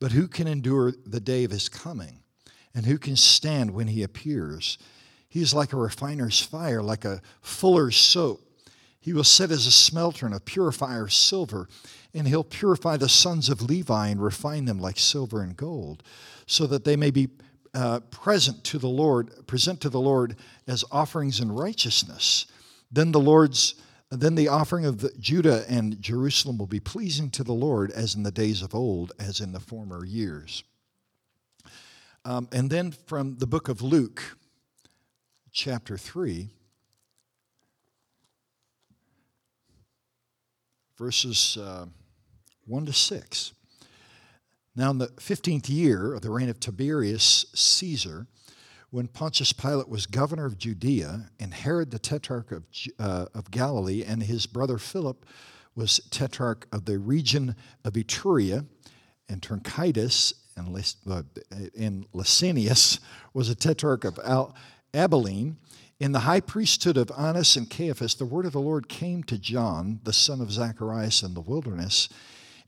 But who can endure the day of his coming? And who can stand when he appears? He is like a refiner's fire, like a fuller's soap. He will set as a smelter and a purifier of silver, and he'll purify the sons of Levi and refine them like silver and gold, so that they may be uh, present to the Lord, present to the Lord as offerings in righteousness. Then the Lord's then the offering of Judah and Jerusalem will be pleasing to the Lord as in the days of old, as in the former years. Um, and then from the book of Luke, chapter 3, verses uh, 1 to 6. Now, in the 15th year of the reign of Tiberius Caesar, when Pontius Pilate was governor of Judea, and Herod the tetrarch of, uh, of Galilee, and his brother Philip was tetrarch of the region of Ituraea, and Trachonitis and, uh, and Lysanias was a tetrarch of Al- Abilene. In the high priesthood of Annas and Caiaphas, the word of the Lord came to John, the son of Zacharias, in the wilderness.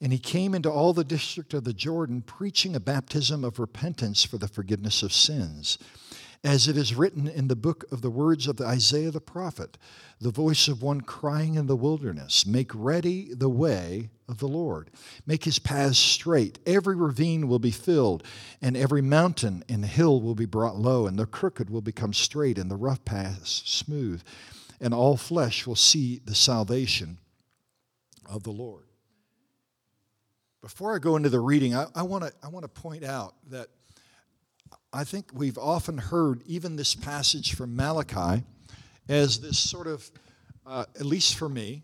And he came into all the district of the Jordan, preaching a baptism of repentance for the forgiveness of sins as it is written in the book of the words of Isaiah the prophet, the voice of one crying in the wilderness, Make ready the way of the Lord, make his paths straight. Every ravine will be filled, and every mountain and hill will be brought low, and the crooked will become straight, and the rough paths smooth, and all flesh will see the salvation of the Lord. Before I go into the reading, I, I want to point out that I think we've often heard even this passage from Malachi as this sort of, uh, at least for me,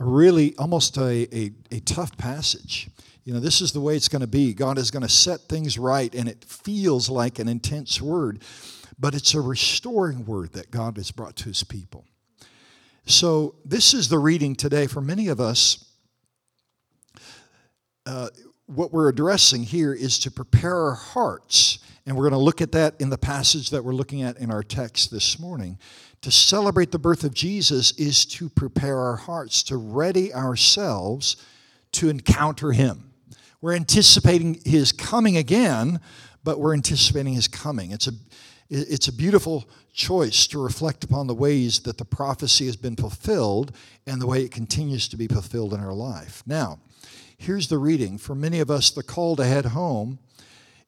a really almost a, a, a tough passage. You know, this is the way it's going to be. God is going to set things right, and it feels like an intense word, but it's a restoring word that God has brought to his people. So, this is the reading today for many of us. Uh, what we're addressing here is to prepare our hearts and we're going to look at that in the passage that we're looking at in our text this morning. To celebrate the birth of Jesus is to prepare our hearts, to ready ourselves to encounter Him. We're anticipating His coming again, but we're anticipating His coming. It's a, it's a beautiful choice to reflect upon the ways that the prophecy has been fulfilled and the way it continues to be fulfilled in our life. Now, here's the reading. For many of us, the call to head home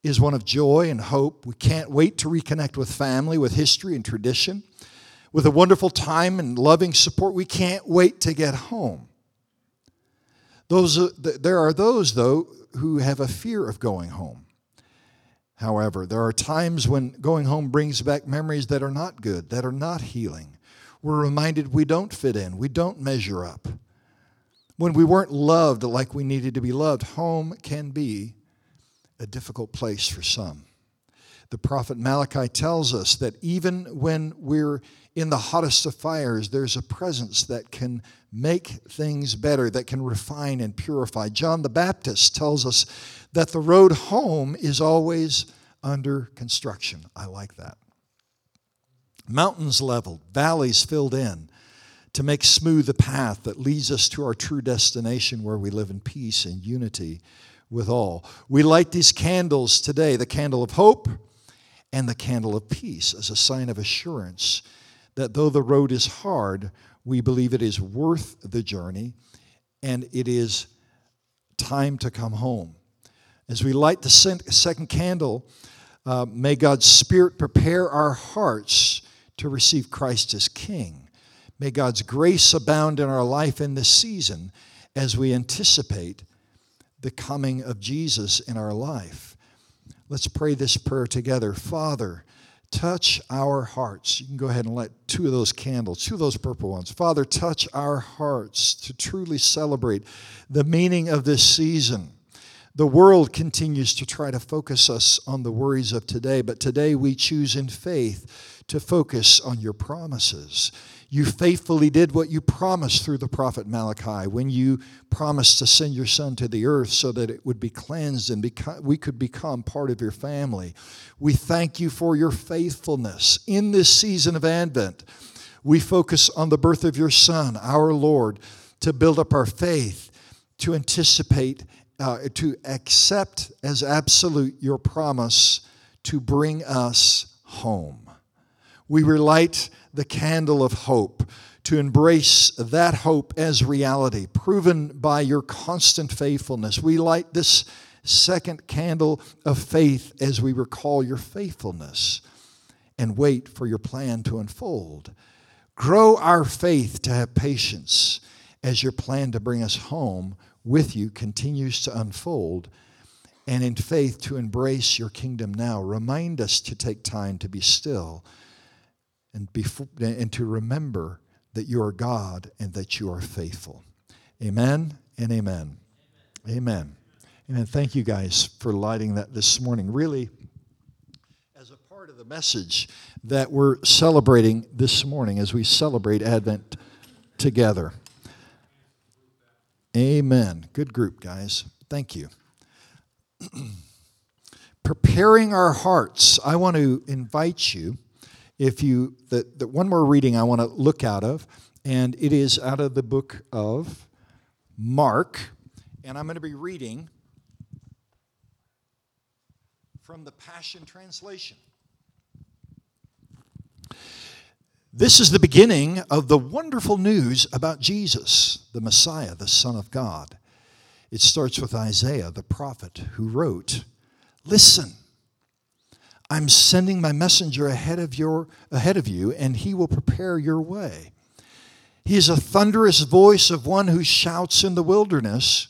is one of joy and hope. We can't wait to reconnect with family, with history and tradition, with a wonderful time and loving support. We can't wait to get home. Those, uh, there are those, though, who have a fear of going home. However, there are times when going home brings back memories that are not good, that are not healing. We're reminded we don't fit in, we don't measure up. When we weren't loved like we needed to be loved, home can be a difficult place for some. The prophet Malachi tells us that even when we're in the hottest of fires, there's a presence that can make things better, that can refine and purify. John the Baptist tells us that the road home is always under construction. I like that. Mountains leveled, valleys filled in to make smooth the path that leads us to our true destination where we live in peace and unity with all. We light these candles today the candle of hope and the candle of peace as a sign of assurance that though the road is hard, we believe it is worth the journey and it is time to come home. As we light the second candle, uh, may God's Spirit prepare our hearts to receive Christ as King. May God's grace abound in our life in this season as we anticipate the coming of Jesus in our life. Let's pray this prayer together. Father, touch our hearts. You can go ahead and light two of those candles, two of those purple ones. Father, touch our hearts to truly celebrate the meaning of this season. The world continues to try to focus us on the worries of today, but today we choose in faith to focus on your promises. You faithfully did what you promised through the prophet Malachi when you promised to send your son to the earth so that it would be cleansed and beco- we could become part of your family. We thank you for your faithfulness in this season of Advent. We focus on the birth of your son, our Lord, to build up our faith, to anticipate uh, to accept as absolute your promise to bring us home. We relight the candle of hope to embrace that hope as reality, proven by your constant faithfulness. We light this second candle of faith as we recall your faithfulness and wait for your plan to unfold. Grow our faith to have patience as your plan to bring us home with you continues to unfold, and in faith to embrace your kingdom now. Remind us to take time to be still and, before, and to remember that you are God and that you are faithful. Amen and amen. Amen. Amen. Thank you guys for lighting that this morning. Really, as a part of the message that we're celebrating this morning as we celebrate Advent together. Amen. Good group, guys. Thank you. Preparing our hearts. I want to invite you if you the, the one more reading I want to look out of, and it is out of the book of Mark, and I'm going to be reading from the Passion Translation. This is the beginning of the wonderful news about Jesus, the Messiah, the Son of God. It starts with Isaiah, the prophet, who wrote, Listen, I'm sending my messenger ahead of, your, ahead of you, and he will prepare your way. He is a thunderous voice of one who shouts in the wilderness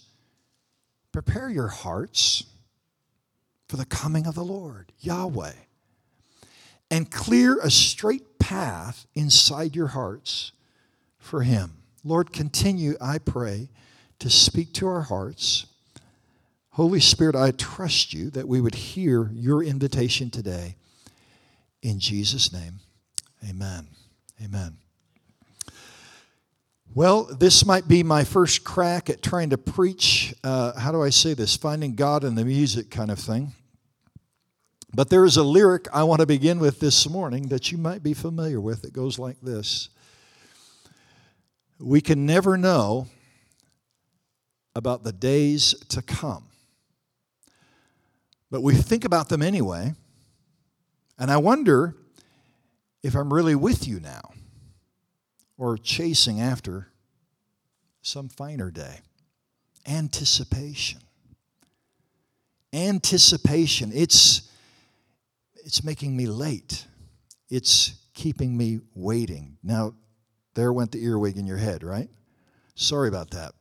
Prepare your hearts for the coming of the Lord, Yahweh, and clear a straight path inside your hearts for him. Lord, continue, I pray, to speak to our hearts Holy Spirit, I trust you that we would hear your invitation today. In Jesus' name, amen. Amen. Well, this might be my first crack at trying to preach, uh, how do I say this, finding God in the music kind of thing. But there is a lyric I want to begin with this morning that you might be familiar with. It goes like this We can never know about the days to come but we think about them anyway. And I wonder if I'm really with you now or chasing after some finer day. Anticipation. Anticipation. It's, it's making me late. It's keeping me waiting. Now, there went the earwig in your head, right? Sorry about that.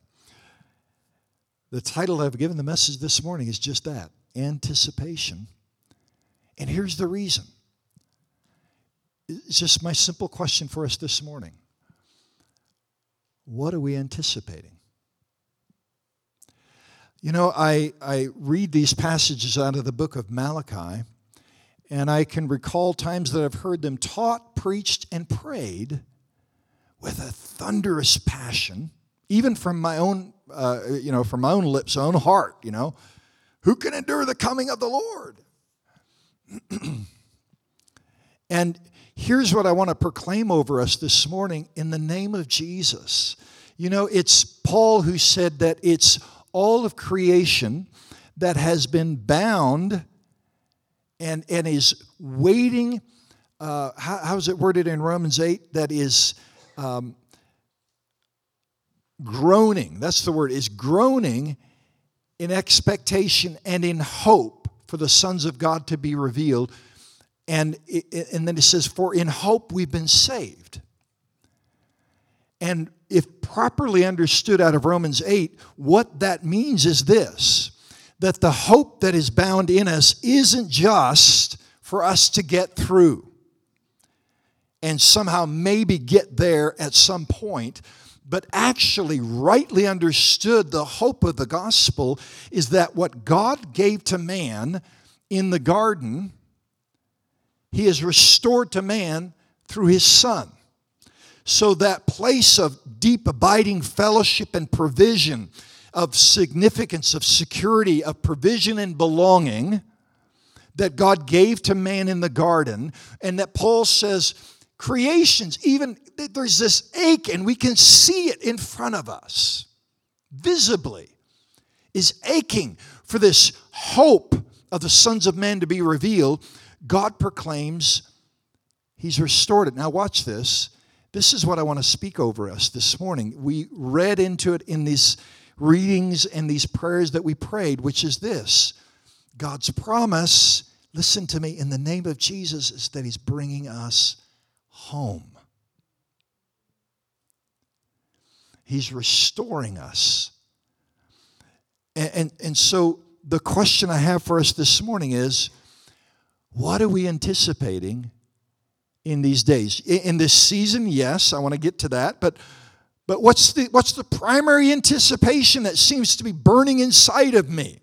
The title I've given the message this morning is just that anticipation. And here's the reason it's just my simple question for us this morning What are we anticipating? You know, I, I read these passages out of the book of Malachi, and I can recall times that I've heard them taught, preached, and prayed with a thunderous passion, even from my own, uh, you know, from my own lips, own heart, you know. Who can endure the coming of the Lord? and here's what I want to proclaim over us this morning in the name of Jesus. You know, it's Paul who said that it's all of creation that has been bound and, and is waiting. Uh, how, how's it worded in Romans 8? That is um, groaning. That's the word, is groaning in expectation and in hope for the sons of God to be revealed. And, and then it says, For in hope we've been saved. And if properly understood out of Romans 8, what that means is this that the hope that is bound in us isn't just for us to get through and somehow maybe get there at some point, but actually rightly understood the hope of the gospel is that what God gave to man in the garden, he has restored to man through his son. So that place of deep abiding fellowship and provision, of significance, of security, of provision and belonging that God gave to man in the garden, and that Paul says, creations, even there's this ache, and we can see it in front of us visibly. is aching for this hope of the sons of men to be revealed, God proclaims He's restored it. Now, watch this. This is what I want to speak over us this morning. We read into it in these readings and these prayers that we prayed, which is this God's promise, listen to me, in the name of Jesus, is that He's bringing us home. He's restoring us. And, and, and, so the question I have for us this morning is what are we anticipating in these days? In this season, yes, I want to get to that, but but what's the what's the primary anticipation that seems to be burning inside of me?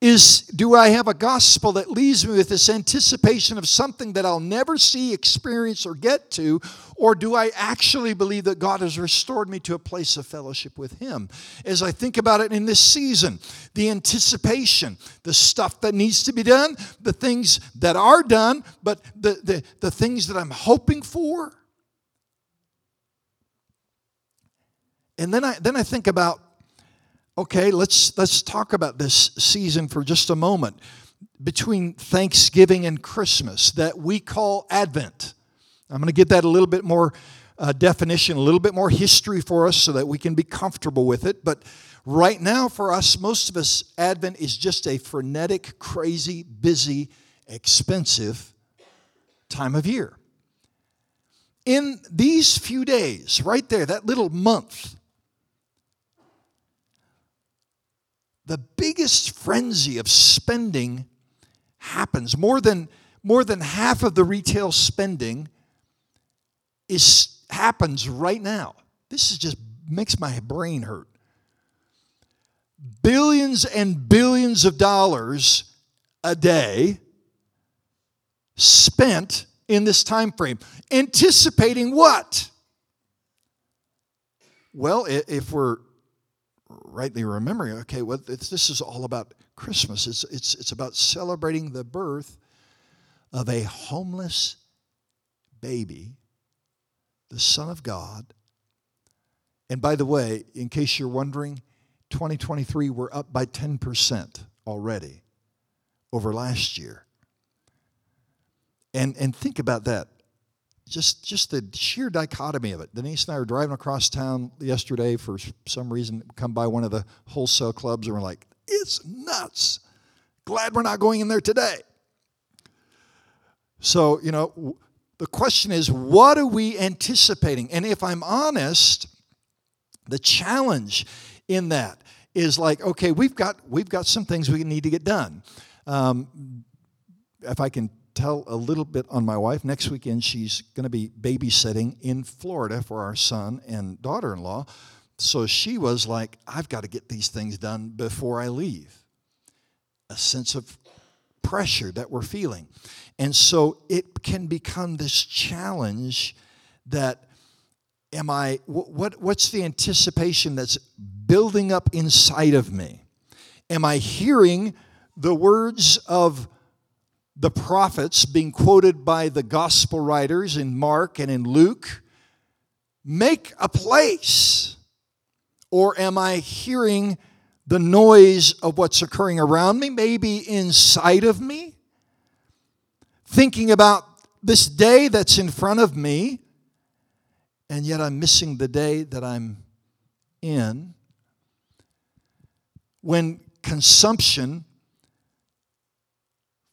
Is do I have a gospel that leaves me with this anticipation of something that I'll never see, experience, or get to? Or do I actually believe that God has restored me to a place of fellowship with Him? As I think about it in this season, the anticipation, the stuff that needs to be done, the things that are done, but the, the, the things that I'm hoping for. And then I, then I think about Okay, let's let's talk about this season for just a moment between Thanksgiving and Christmas that we call Advent. I'm going to give that a little bit more uh, definition, a little bit more history for us so that we can be comfortable with it. But right now, for us, most of us, Advent is just a frenetic, crazy, busy, expensive time of year. In these few days, right there, that little month, the biggest frenzy of spending happens. More than, more than half of the retail spending is, happens right now. This is just makes my brain hurt. Billions and billions of dollars a day spent in this time frame anticipating what well if we're rightly remembering, okay, well, this is all about Christmas. It's, it's, it's about celebrating the birth of a homeless baby, the Son of God. And by the way, in case you're wondering, 2023, we're up by 10% already over last year. And, and think about that just just the sheer dichotomy of it. Denise and I were driving across town yesterday for some reason, come by one of the wholesale clubs, and we're like, "It's nuts." Glad we're not going in there today. So you know, the question is, what are we anticipating? And if I'm honest, the challenge in that is like, okay, we've got we've got some things we need to get done. Um, if I can tell a little bit on my wife. Next weekend, she's going to be babysitting in Florida for our son and daughter in law. So she was like, I've got to get these things done before I leave. A sense of pressure that we're feeling. And so it can become this challenge that am I, what, what's the anticipation that's building up inside of me? Am I hearing the words of the prophets being quoted by the gospel writers in Mark and in Luke make a place? Or am I hearing the noise of what's occurring around me, maybe inside of me? Thinking about this day that's in front of me, and yet I'm missing the day that I'm in. When consumption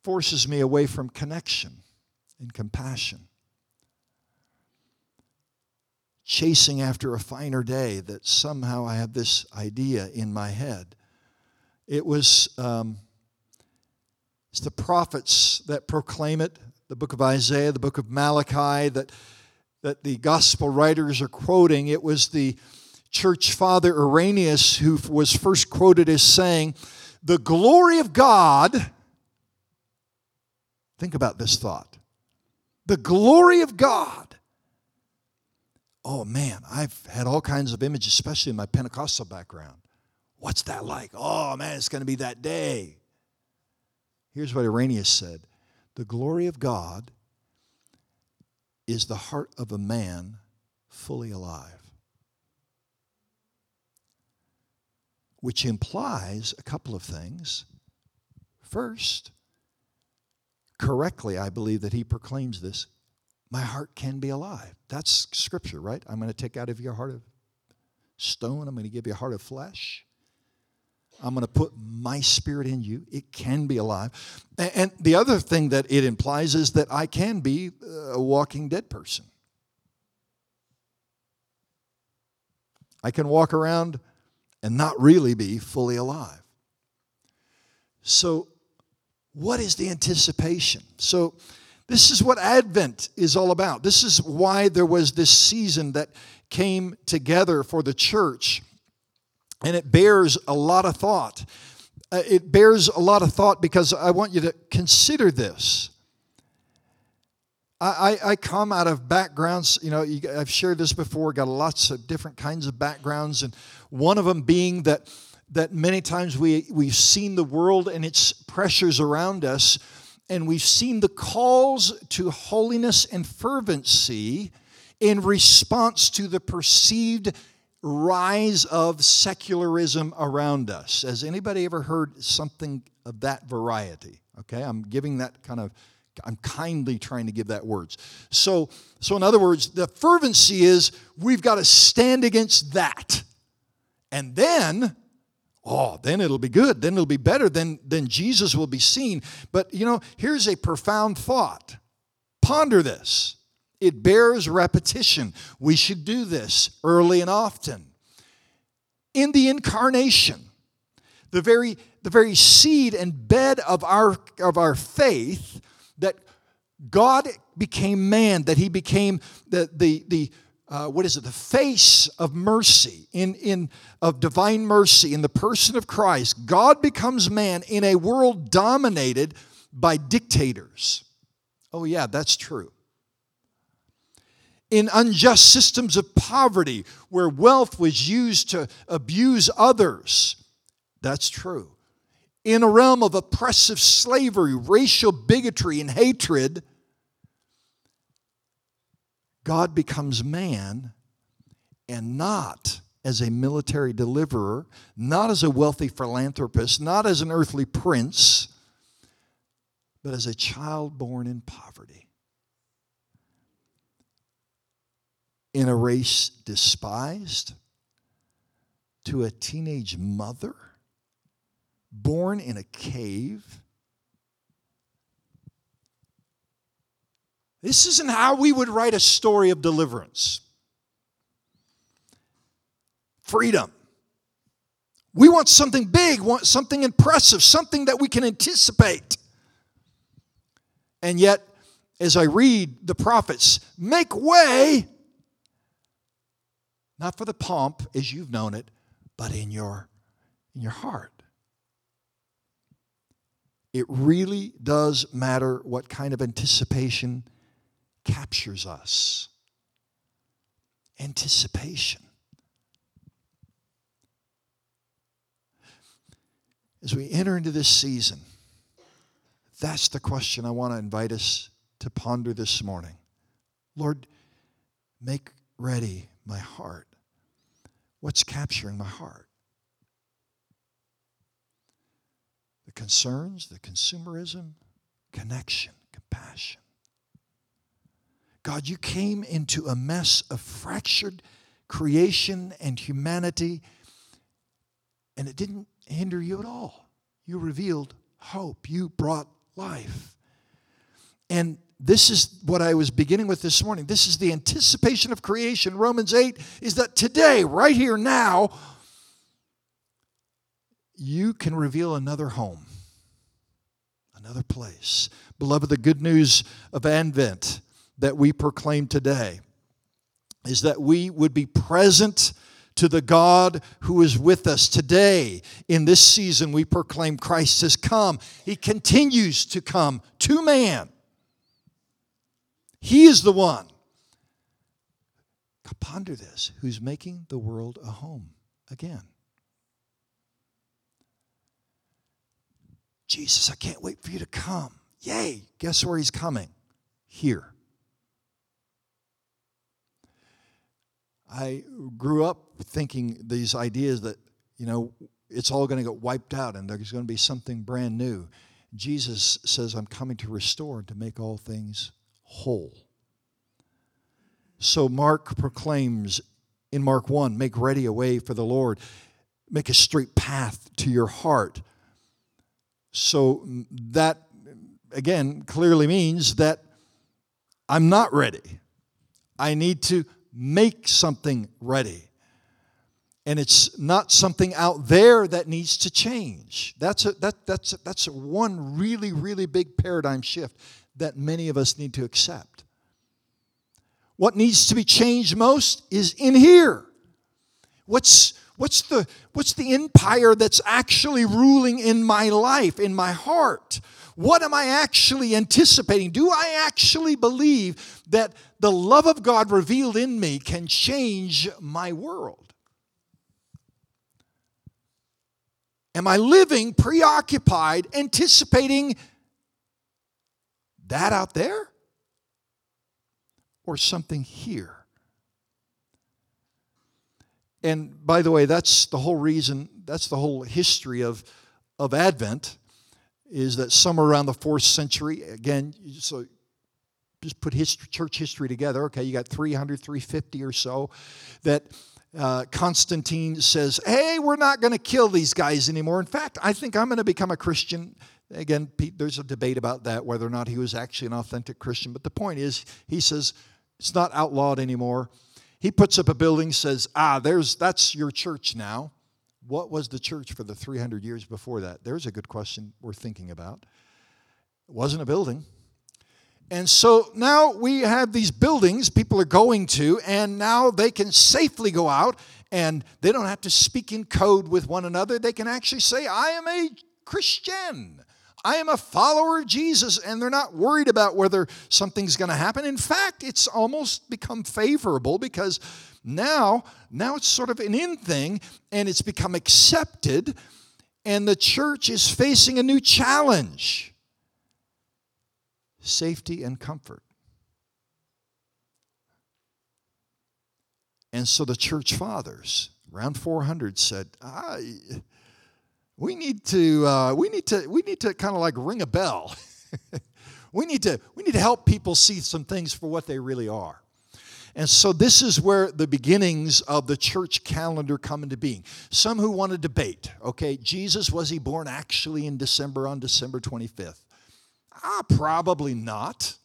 forces me away from connection and compassion. Chasing after a finer day, that somehow I have this idea in my head. It was um, it's the prophets that proclaim it, the book of Isaiah, the book of Malachi, that, that the gospel writers are quoting. It was the church father Irenaeus who was first quoted as saying, The glory of God Think about this thought. The glory of God. Oh man, I've had all kinds of images, especially in my Pentecostal background. What's that like? Oh man, it's going to be that day. Here's what Irenaeus said The glory of God is the heart of a man fully alive. which implies a couple of things. First, correctly, I believe that he proclaims this my heart can be alive. That's scripture, right? I'm going to take out of your heart of stone, I'm going to give you a heart of flesh. I'm going to put my spirit in you. It can be alive. And the other thing that it implies is that I can be uh, a walking dead person. I can walk around and not really be fully alive. So, what is the anticipation? So, this is what Advent is all about. This is why there was this season that came together for the church. And it bears a lot of thought. Uh, it bears a lot of thought because I want you to consider this. I, I, come out of backgrounds, you know, I've shared this before, got lots of different kinds of backgrounds, and one of them being that, that many times we, we've seen the world and its pressures around us, and we've seen the calls to holiness and fervency in response to the perceived rise of secularism around us. Has anybody ever heard something of that variety? Okay, I'm giving that kind of I'm kindly trying to give that words. So, so in other words, the fervency is we've got to stand against that. And then, oh, then it'll be good. Then it'll be better. Then, then Jesus will be seen. But you know, here's a profound thought. Ponder this. It bears repetition. We should do this early and often. In the incarnation, the very, the very seed and bed of our, of our faith, that God became man, that he became the, the, the uh, what is it, the face of mercy, in, in, of divine mercy in the person of Christ. God becomes man in a world dominated by dictators. Oh, yeah, that's true. In unjust systems of poverty where wealth was used to abuse others. That's true in a realm of oppressive slavery, racial bigotry, and hatred, God becomes man and not as a military deliverer, not as a wealthy philanthropist, not as an earthly prince, but as a child born in poverty. In a race despised, to a teenage mother born in a cave. This isn't how we would write a story of deliverance. Freedom. We want something big, want something impressive, something that we can anticipate. And yet, as I read the prophets, make way, not for the pomp as you've known it, but in your, in your heart. It really does matter what kind of anticipation captures us. Anticipation. As we enter into this season, that's the question I want to invite us to ponder this morning. Lord, make ready my heart. What's capturing my heart? the concerns, the consumerism, connection, compassion. God, you came into a mess of fractured creation and humanity, and it didn't hinder you at all. You revealed hope, you brought life. And this is what I was beginning with this morning. This is the anticipation of creation. Romans 8 is that today, right here, now, you can reveal another home, another place. Beloved, the good news of Advent that we proclaim today is that we would be present to the God who is with us today. In this season, we proclaim Christ has come. He continues to come to man. He is the one. Ponder this who's making the world a home again. Jesus, I can't wait for you to come. Yay. Guess where he's coming? Here. I grew up thinking these ideas that, you know, it's all going to get wiped out and there's going to be something brand new. Jesus says, I'm coming to restore and to make all things whole. So Mark proclaims in Mark 1 make ready a way for the Lord, make a straight path to your heart. So mm, that, again, clearly means that I'm not ready. I need to make something ready. And it's not something out there that needs to change. That's, a, that, that's, a, that's one really, really big paradigm shift that many of us need to accept. What needs to be changed most is in here. What's, what's, the, what's the empire that's actually ruling in my life, in my heart? What am I actually anticipating? Do I actually believe that the love of God revealed in me can change my world? Am I living preoccupied, anticipating that out there? Or something here? And by the way, that's the whole reason, that's the whole history of, of Advent is that somewhere around the fourth century, again, so just put history, church history together. Okay, you got 300, 350 or so, that uh, Constantine says, hey, we're not going to kill these guys anymore. In fact, I think I'm going to become a Christian. Again, Pete, there's a debate about that, whether or not he was actually an authentic Christian. But the point is, he says, it's not outlawed anymore. He puts up a building, says, ah, there's, that's your church now. What was the church for the 300 years before that? There's a good question we're thinking about. It wasn't a building. And so now we have these buildings people are going to, and now they can safely go out and they don't have to speak in code with one another. They can actually say, I am a Christian. I am a follower of Jesus, and they're not worried about whether something's going to happen. In fact, it's almost become favorable because now, now it's sort of an in thing and it's become accepted, and the church is facing a new challenge safety and comfort. And so the church fathers, around 400, said, ah, we need to, uh, we need to, we need to kind of like ring a bell. we, need to, we need to help people see some things for what they really are. And so this is where the beginnings of the church calendar come into being. Some who want to debate, okay, Jesus, was he born actually in December on December 25th? Ah, probably not.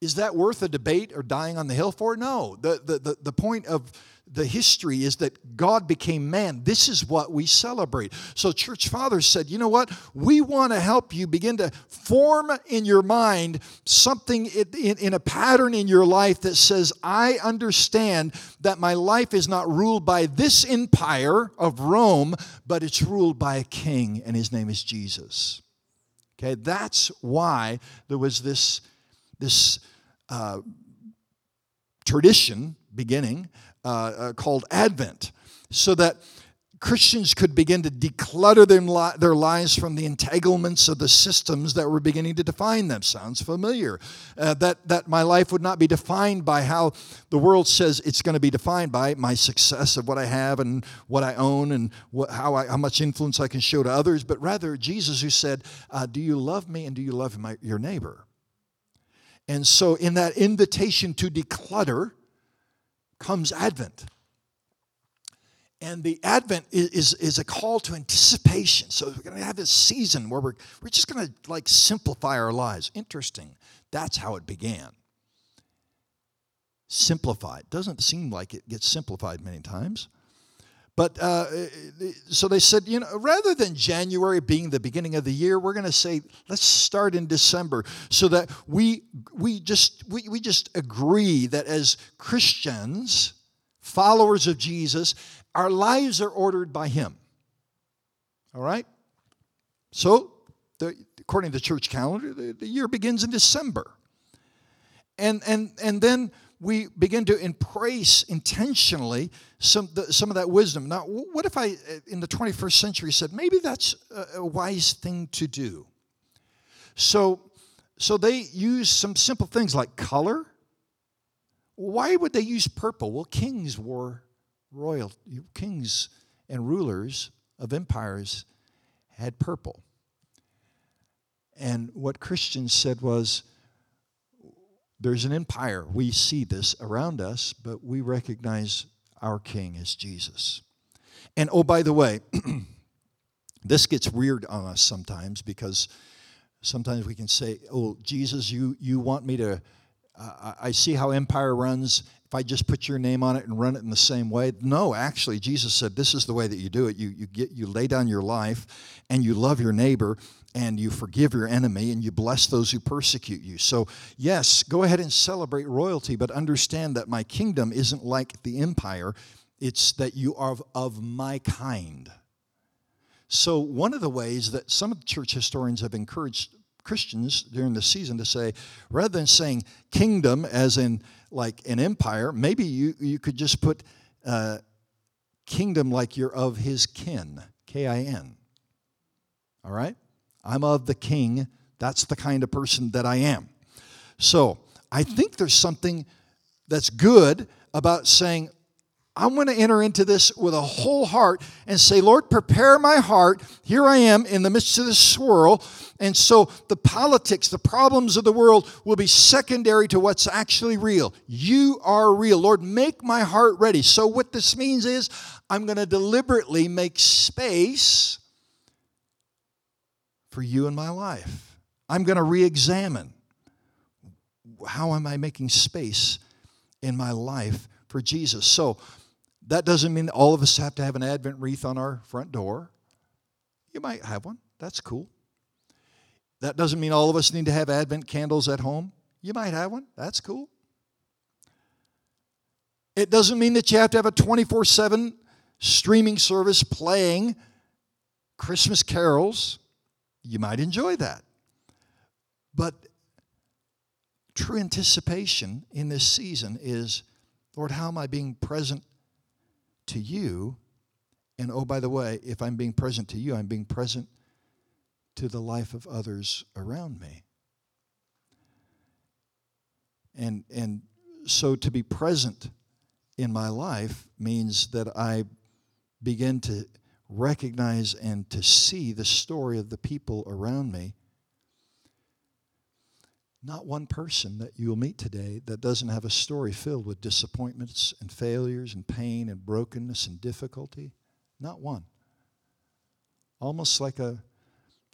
Is that worth a debate or dying on the hill for? No. The, the, the, the point of the history is that God became man. This is what we celebrate. So, church fathers said, you know what? We want to help you begin to form in your mind something in, a pattern in your life that says, I understand that my life is not ruled by this empire of Rome, but it's ruled by a king, and his name is Jesus. Okay, that's why there was this, this uh, tradition beginning uh, uh, called Advent, so that Christians could begin to declutter them their lives from the entanglements of the systems that were beginning to define them. Sounds familiar. Uh, that, that my life would not be defined by how the world says it's going to be defined by my success of what I have and what I own and what, how, I, how much influence I can show to others, but rather Jesus who said, uh, Do you love me and do you love my, your neighbor? And so, in that invitation to declutter, comes Advent. And the Advent is, is, is, a call to anticipation. So we're going to have this season where we're, we're just going to like simplify our lives. Interesting. That's how it began. Simplified. Doesn't seem like it gets simplified many times. But uh, so they said, you know, rather than January being the beginning of the year, we're going to say let's start in December, so that we we just we, we just agree that as Christians, followers of Jesus, our lives are ordered by Him. All right. So, the, according to the church calendar, the, the year begins in December, and and and then we begin to embrace intentionally some, the, some of that wisdom. Now, what if I, uh, in the 21st century, said maybe that's a, a wise thing to do? So, so they use some simple things like color. Why would they use purple? Well, kings wore royal, kings and rulers of empires had purple. And what Christians said was, there's an empire. We see this around us, but we recognize our king is Jesus. And oh, by the way, this gets weird on us sometimes because sometimes we can say, oh, Jesus, you, you want me to, uh, I see how empire runs. If I just put your name on it and run it in the same way, no, actually, Jesus said this is the way that you do it. You, you, get, you lay down your life and you love your neighbor and you forgive your enemy and you bless those who persecute you. So, yes, go ahead and celebrate royalty, but understand that my kingdom isn't like the empire, it's that you are of, of my kind. So, one of the ways that some of the church historians have encouraged Christians during the season to say, rather than saying kingdom as in like an empire, maybe you, you could just put uh, kingdom like you're of his kin, K I N. All right? I'm of the king. That's the kind of person that I am. So I think there's something that's good about saying, I'm going to enter into this with a whole heart and say, Lord, prepare my heart. Here I am in the midst of this swirl. And so the politics, the problems of the world will be secondary to what's actually real. You are real. Lord, make my heart ready. So what this means is I'm going to deliberately make space for you in my life. I'm going to re examine how am I making space in my life for Jesus. So that doesn't mean all of us have to have an Advent wreath on our front door. You might have one, that's cool. That doesn't mean all of us need to have Advent candles at home. You might have one, that's cool. It doesn't mean that you have to have a 24 7 streaming service playing Christmas carols you might enjoy that. But true anticipation in this season is Lord, how am I being present to you? And oh, by the way, if I'm being present to you, I'm being present to the life of others around me. And, and so to be present in my life means that I begin to recognize and to see the story of the people around me. Not one person that you'll meet today that doesn't have a story filled with disappointments and failures and pain and brokenness and difficulty. Not one. Almost like a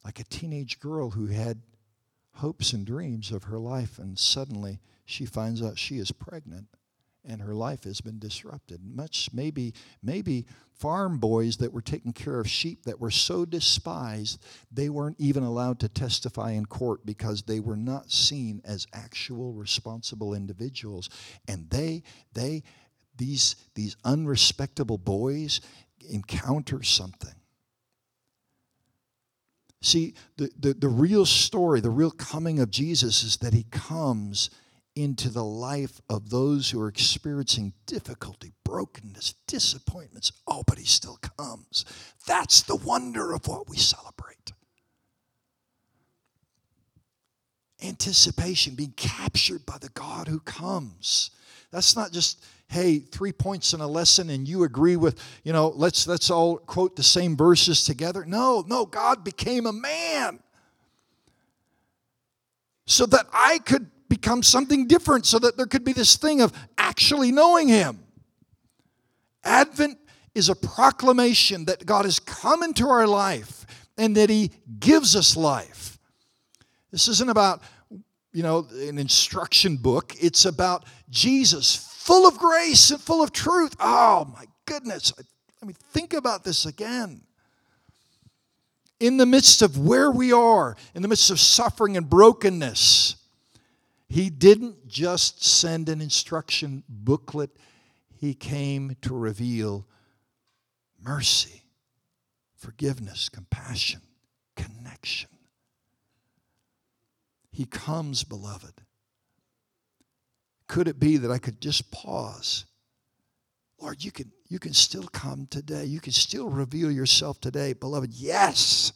like a teenage girl who had hopes and dreams of her life and suddenly she finds out she is pregnant and her life has been disrupted. Much maybe maybe farm boys that were taking care of sheep that were so despised they weren't even allowed to testify in court because they were not seen as actual responsible individuals and they they these these unrespectable boys encounter something See, the, the, the real story, the real coming of Jesus is that he comes into the life of those who are experiencing difficulty, brokenness, disappointments. Oh, but he still comes. That's the wonder of what we celebrate. Anticipation, being captured by the God who comes. That's not just, hey, three points in a lesson and you agree with, you know, let's let's all quote the same verses together. No, no, God became a man so that I could become something different so that there could be this thing of actually knowing Him. Advent is a proclamation that God has come into our life and that He gives us life. This isn't about, you know, an instruction book, it's about Jesus, full of grace and full of truth. Oh, my goodness. Let me think about this again in the midst of where we are, in the midst of suffering and brokenness, he didn't just send an instruction booklet, he came to reveal mercy, forgiveness, compassion, connection. He comes, beloved. Could it be that I could just pause? Lord, you can, you can still come today. You can still reveal yourself today, beloved. Yes.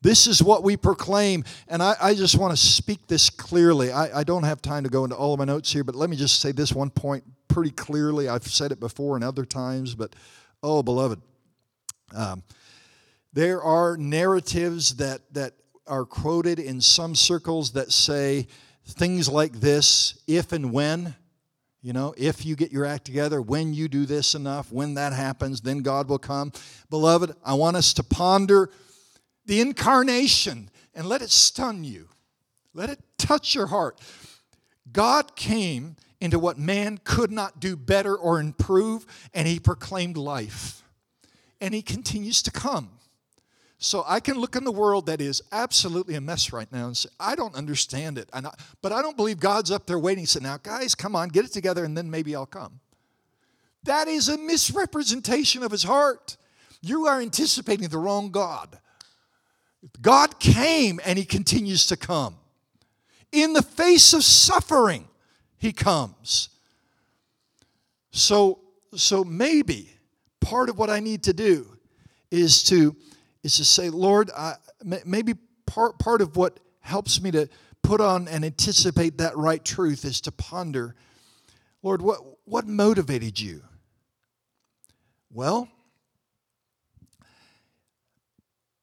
This is what we proclaim. And I, I just want to speak this clearly. I, I don't have time to go into all of my notes here, but let me just say this one point pretty clearly. I've said it before and other times, but oh, beloved, Um, there are narratives that, that are quoted in some circles that say things like this if and when. You know, if you get your act together, when you do this enough, when that happens, then God will come. Beloved, I want us to ponder the incarnation and let it stun you. Let it touch your heart. God came into what man could not do better or improve, and he proclaimed life. And he continues to come. So I can look in the world that is absolutely a mess right now and say, I don't understand it. I, but I don't believe God's up there waiting. Say, now, guys, come on, get it together, and then maybe I'll come. That is a misrepresentation of his heart. You are anticipating the wrong God. God came and he continues to come. In the face of suffering, he comes. So, so maybe part of what I need to do is to is to say, Lord, I, maybe part part of what helps me to put on and anticipate that right truth is to ponder, Lord, what what motivated you? Well,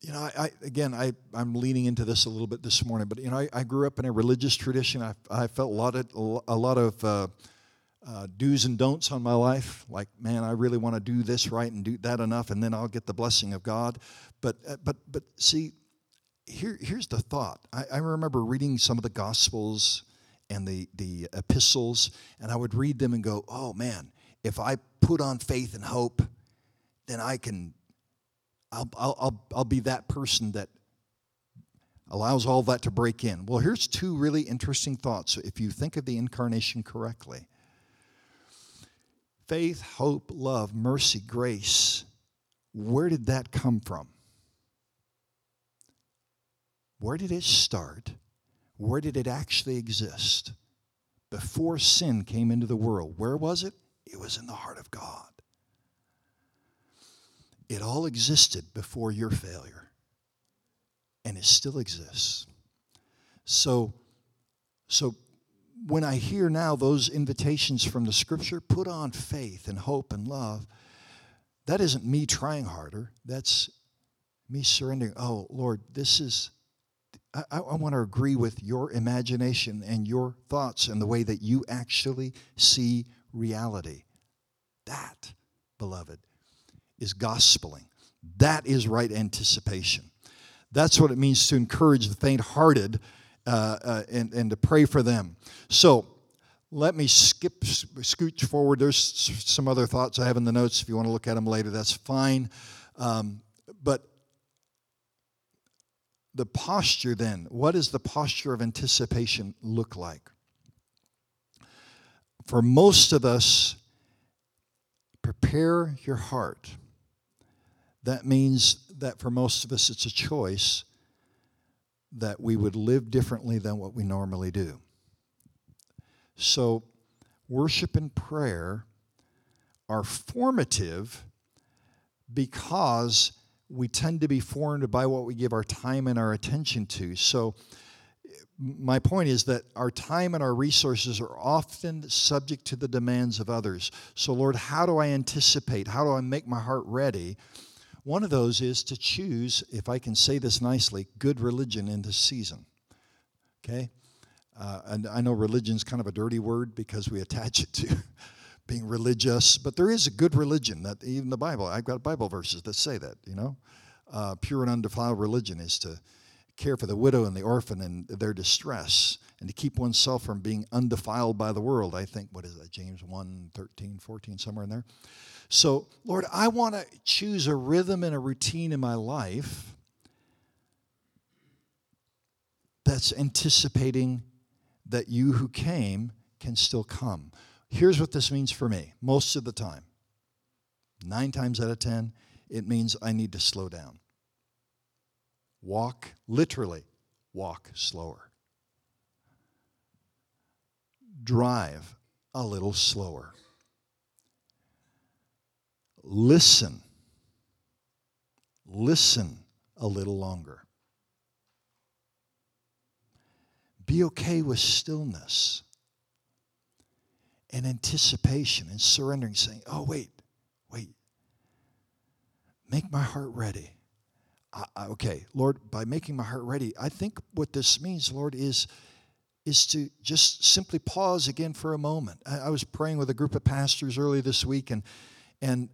you know, I, I, again, I, I'm leaning into this a little bit this morning, but you know, I, I grew up in a religious tradition. I, I felt a lot of a lot of uh, uh, do's and don'ts on my life. Like, man, I really want to do this right and do that enough, and then I'll get the blessing of God. But uh, but but see, here here's the thought. I, I remember reading some of the Gospels and the the epistles, and I would read them and go, oh man, if I put on faith and hope, then I can I'll, I'll, I'll be that person that allows all that to break in. Well, here's two really interesting thoughts if you think of the incarnation correctly faith, hope, love, mercy, grace. Where did that come from? Where did it start? Where did it actually exist? Before sin came into the world, where was it? It was in the heart of God. It all existed before your failure, and it still exists. So, so when I hear now those invitations from the scripture, put on faith and hope and love, that isn't me trying harder. That's me surrendering. Oh, Lord, this is, I, I want to agree with your imagination and your thoughts and the way that you actually see reality. That, beloved, is gospeling. That is right anticipation. That's what it means to encourage the faint hearted uh, uh, and, and to pray for them. So let me skip, scooch forward. There's some other thoughts I have in the notes. If you want to look at them later, that's fine. Um, but the posture then, what does the posture of anticipation look like? For most of us, prepare your heart that means that for most of us, it's a choice that we would live differently than what we normally do. So, worship and prayer are formative because we tend to be formed by what we give our time and our attention to. So, my point is that our time and our resources are often subject to the demands of others. So, Lord, how do I anticipate? How do I make my heart ready? One of those is to choose, if I can say this nicely, good religion in this season. Okay? Uh, and I know religion's kind of a dirty word because we attach it to being religious, but there is a good religion that even the Bible, I've got Bible verses that say that, you know. Uh, pure and undefiled religion is to care for the widow and the orphan and their distress and to keep oneself from being undefiled by the world. I think, what is that, James 1 13, 14, somewhere in there. So, Lord, I want to choose a rhythm and a routine in my life that's anticipating that you who came can still come. Here's what this means for me most of the time nine times out of ten, it means I need to slow down. Walk, literally, walk slower. Drive a little slower listen. Listen a little longer. Be okay with stillness and anticipation and surrendering, saying, Oh, wait, wait. make my heart ready. I, I, okay, Lord, by making my heart ready, I think what this means, Lord, is is to just simply pause again for a moment. I, I was praying with a group of pastors early this week, and and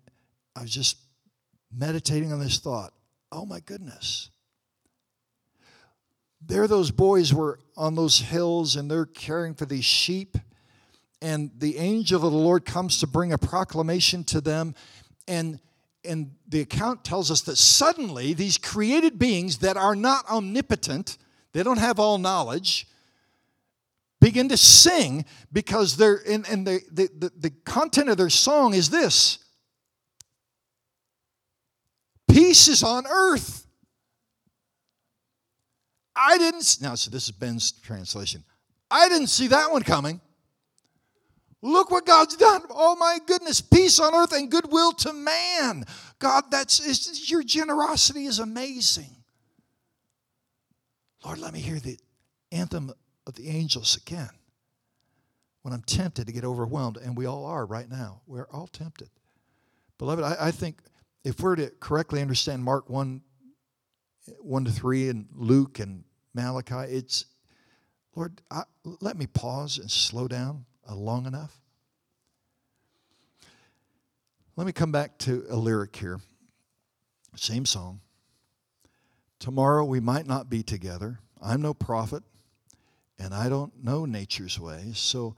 I was just meditating on this thought. Oh my goodness. There those boys were on those hills and they're caring for these sheep. And the angel of the Lord comes to bring a proclamation to them. And, and the account tells us that suddenly these created beings that are not omnipotent, they don't have all knowledge, begin to sing because they're, and, and the, the, the content of their song is this Peace is on earth. I didn't, now, so this is Ben's translation. I didn't see that one coming. Look what God's done. Oh my goodness, peace on earth and goodwill to man. God, that's your generosity is amazing. Lord, let me hear the anthem of the angels again. When I'm tempted to get overwhelmed, and we all are right now. We're all tempted. Beloved, I, I think if we're to correctly understand Mark 1, 1 to 3 and Luke and Malachi, it's, Lord, I, let me pause and slow down uh, long enough. Let me come back to a lyric here. Same song. Tomorrow we might not be together. I'm no prophet, and I don't know nature's ways, so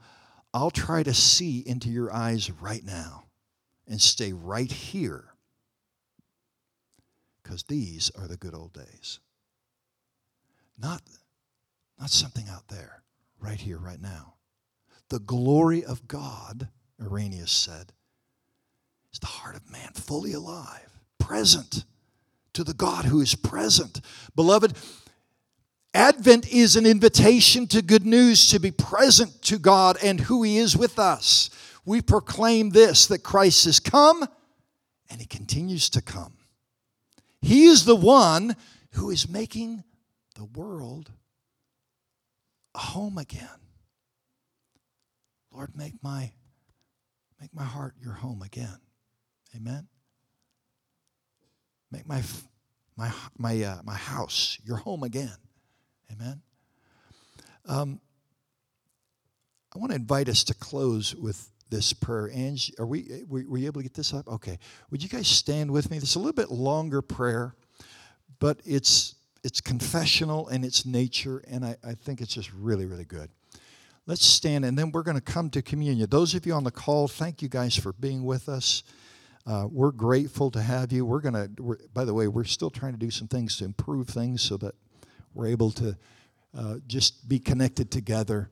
I'll try to see into your eyes right now and stay right here because these are the good old days. Not, not something out there, right here, right now. The glory of God, Irenaeus said, is the heart of man, fully alive, present to the God who is present. Beloved, Advent is an invitation to good news to be present to God and who He is with us. We proclaim this that Christ has come and He continues to come. He is the one who is making the world a home again. Lord, make my, make my heart your home again. Amen. Make my, my, my, uh, my house your home again. Amen. Um, I want to invite us to close with this prayer. Angie, are we, were, were you able to get this up? Okay. Would you guys stand with me? This is a little bit longer prayer, but it's, it's confessional in its nature, and I, I think it's just really, really good. Let's stand, and then we're going to come to communion. Those of you on the call, thank you guys for being with us. Uh, we're grateful to have you. We're going to, by the way, we're still trying to do some things to improve things so that we're able to uh, just be connected together.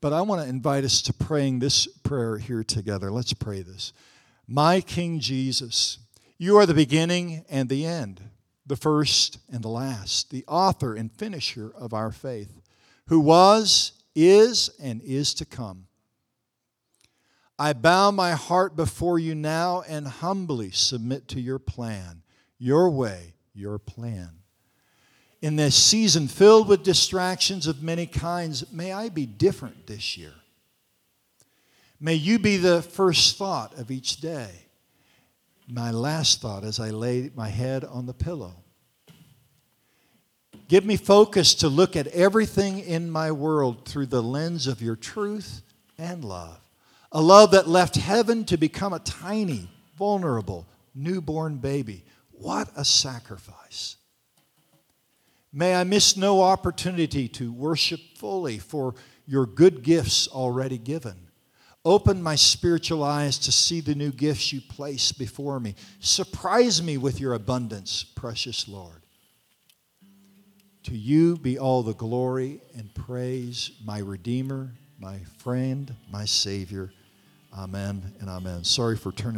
But I want to invite us to praying this prayer here together. Let's pray this. My King Jesus, you are the beginning and the end, the first and the last, the author and finisher of our faith, who was, is, and is to come. I bow my heart before you now and humbly submit to your plan, your way, your plan in this season filled with distractions of many kinds, may I be different this year. May you be the first thought of each day, my last thought as I lay my head on the pillow. Give me focus to look at everything in my world through the lens of your truth and love. A love that left heaven to become a tiny, vulnerable, newborn baby. What a sacrifice. May I miss no opportunity to worship fully for your good gifts already given. Open my spiritual eyes to see the new gifts you place before me. Surprise me with your abundance, precious Lord. To you be all the glory and praise, my Redeemer, my friend, my Savior. Amen and amen. Sorry for turning.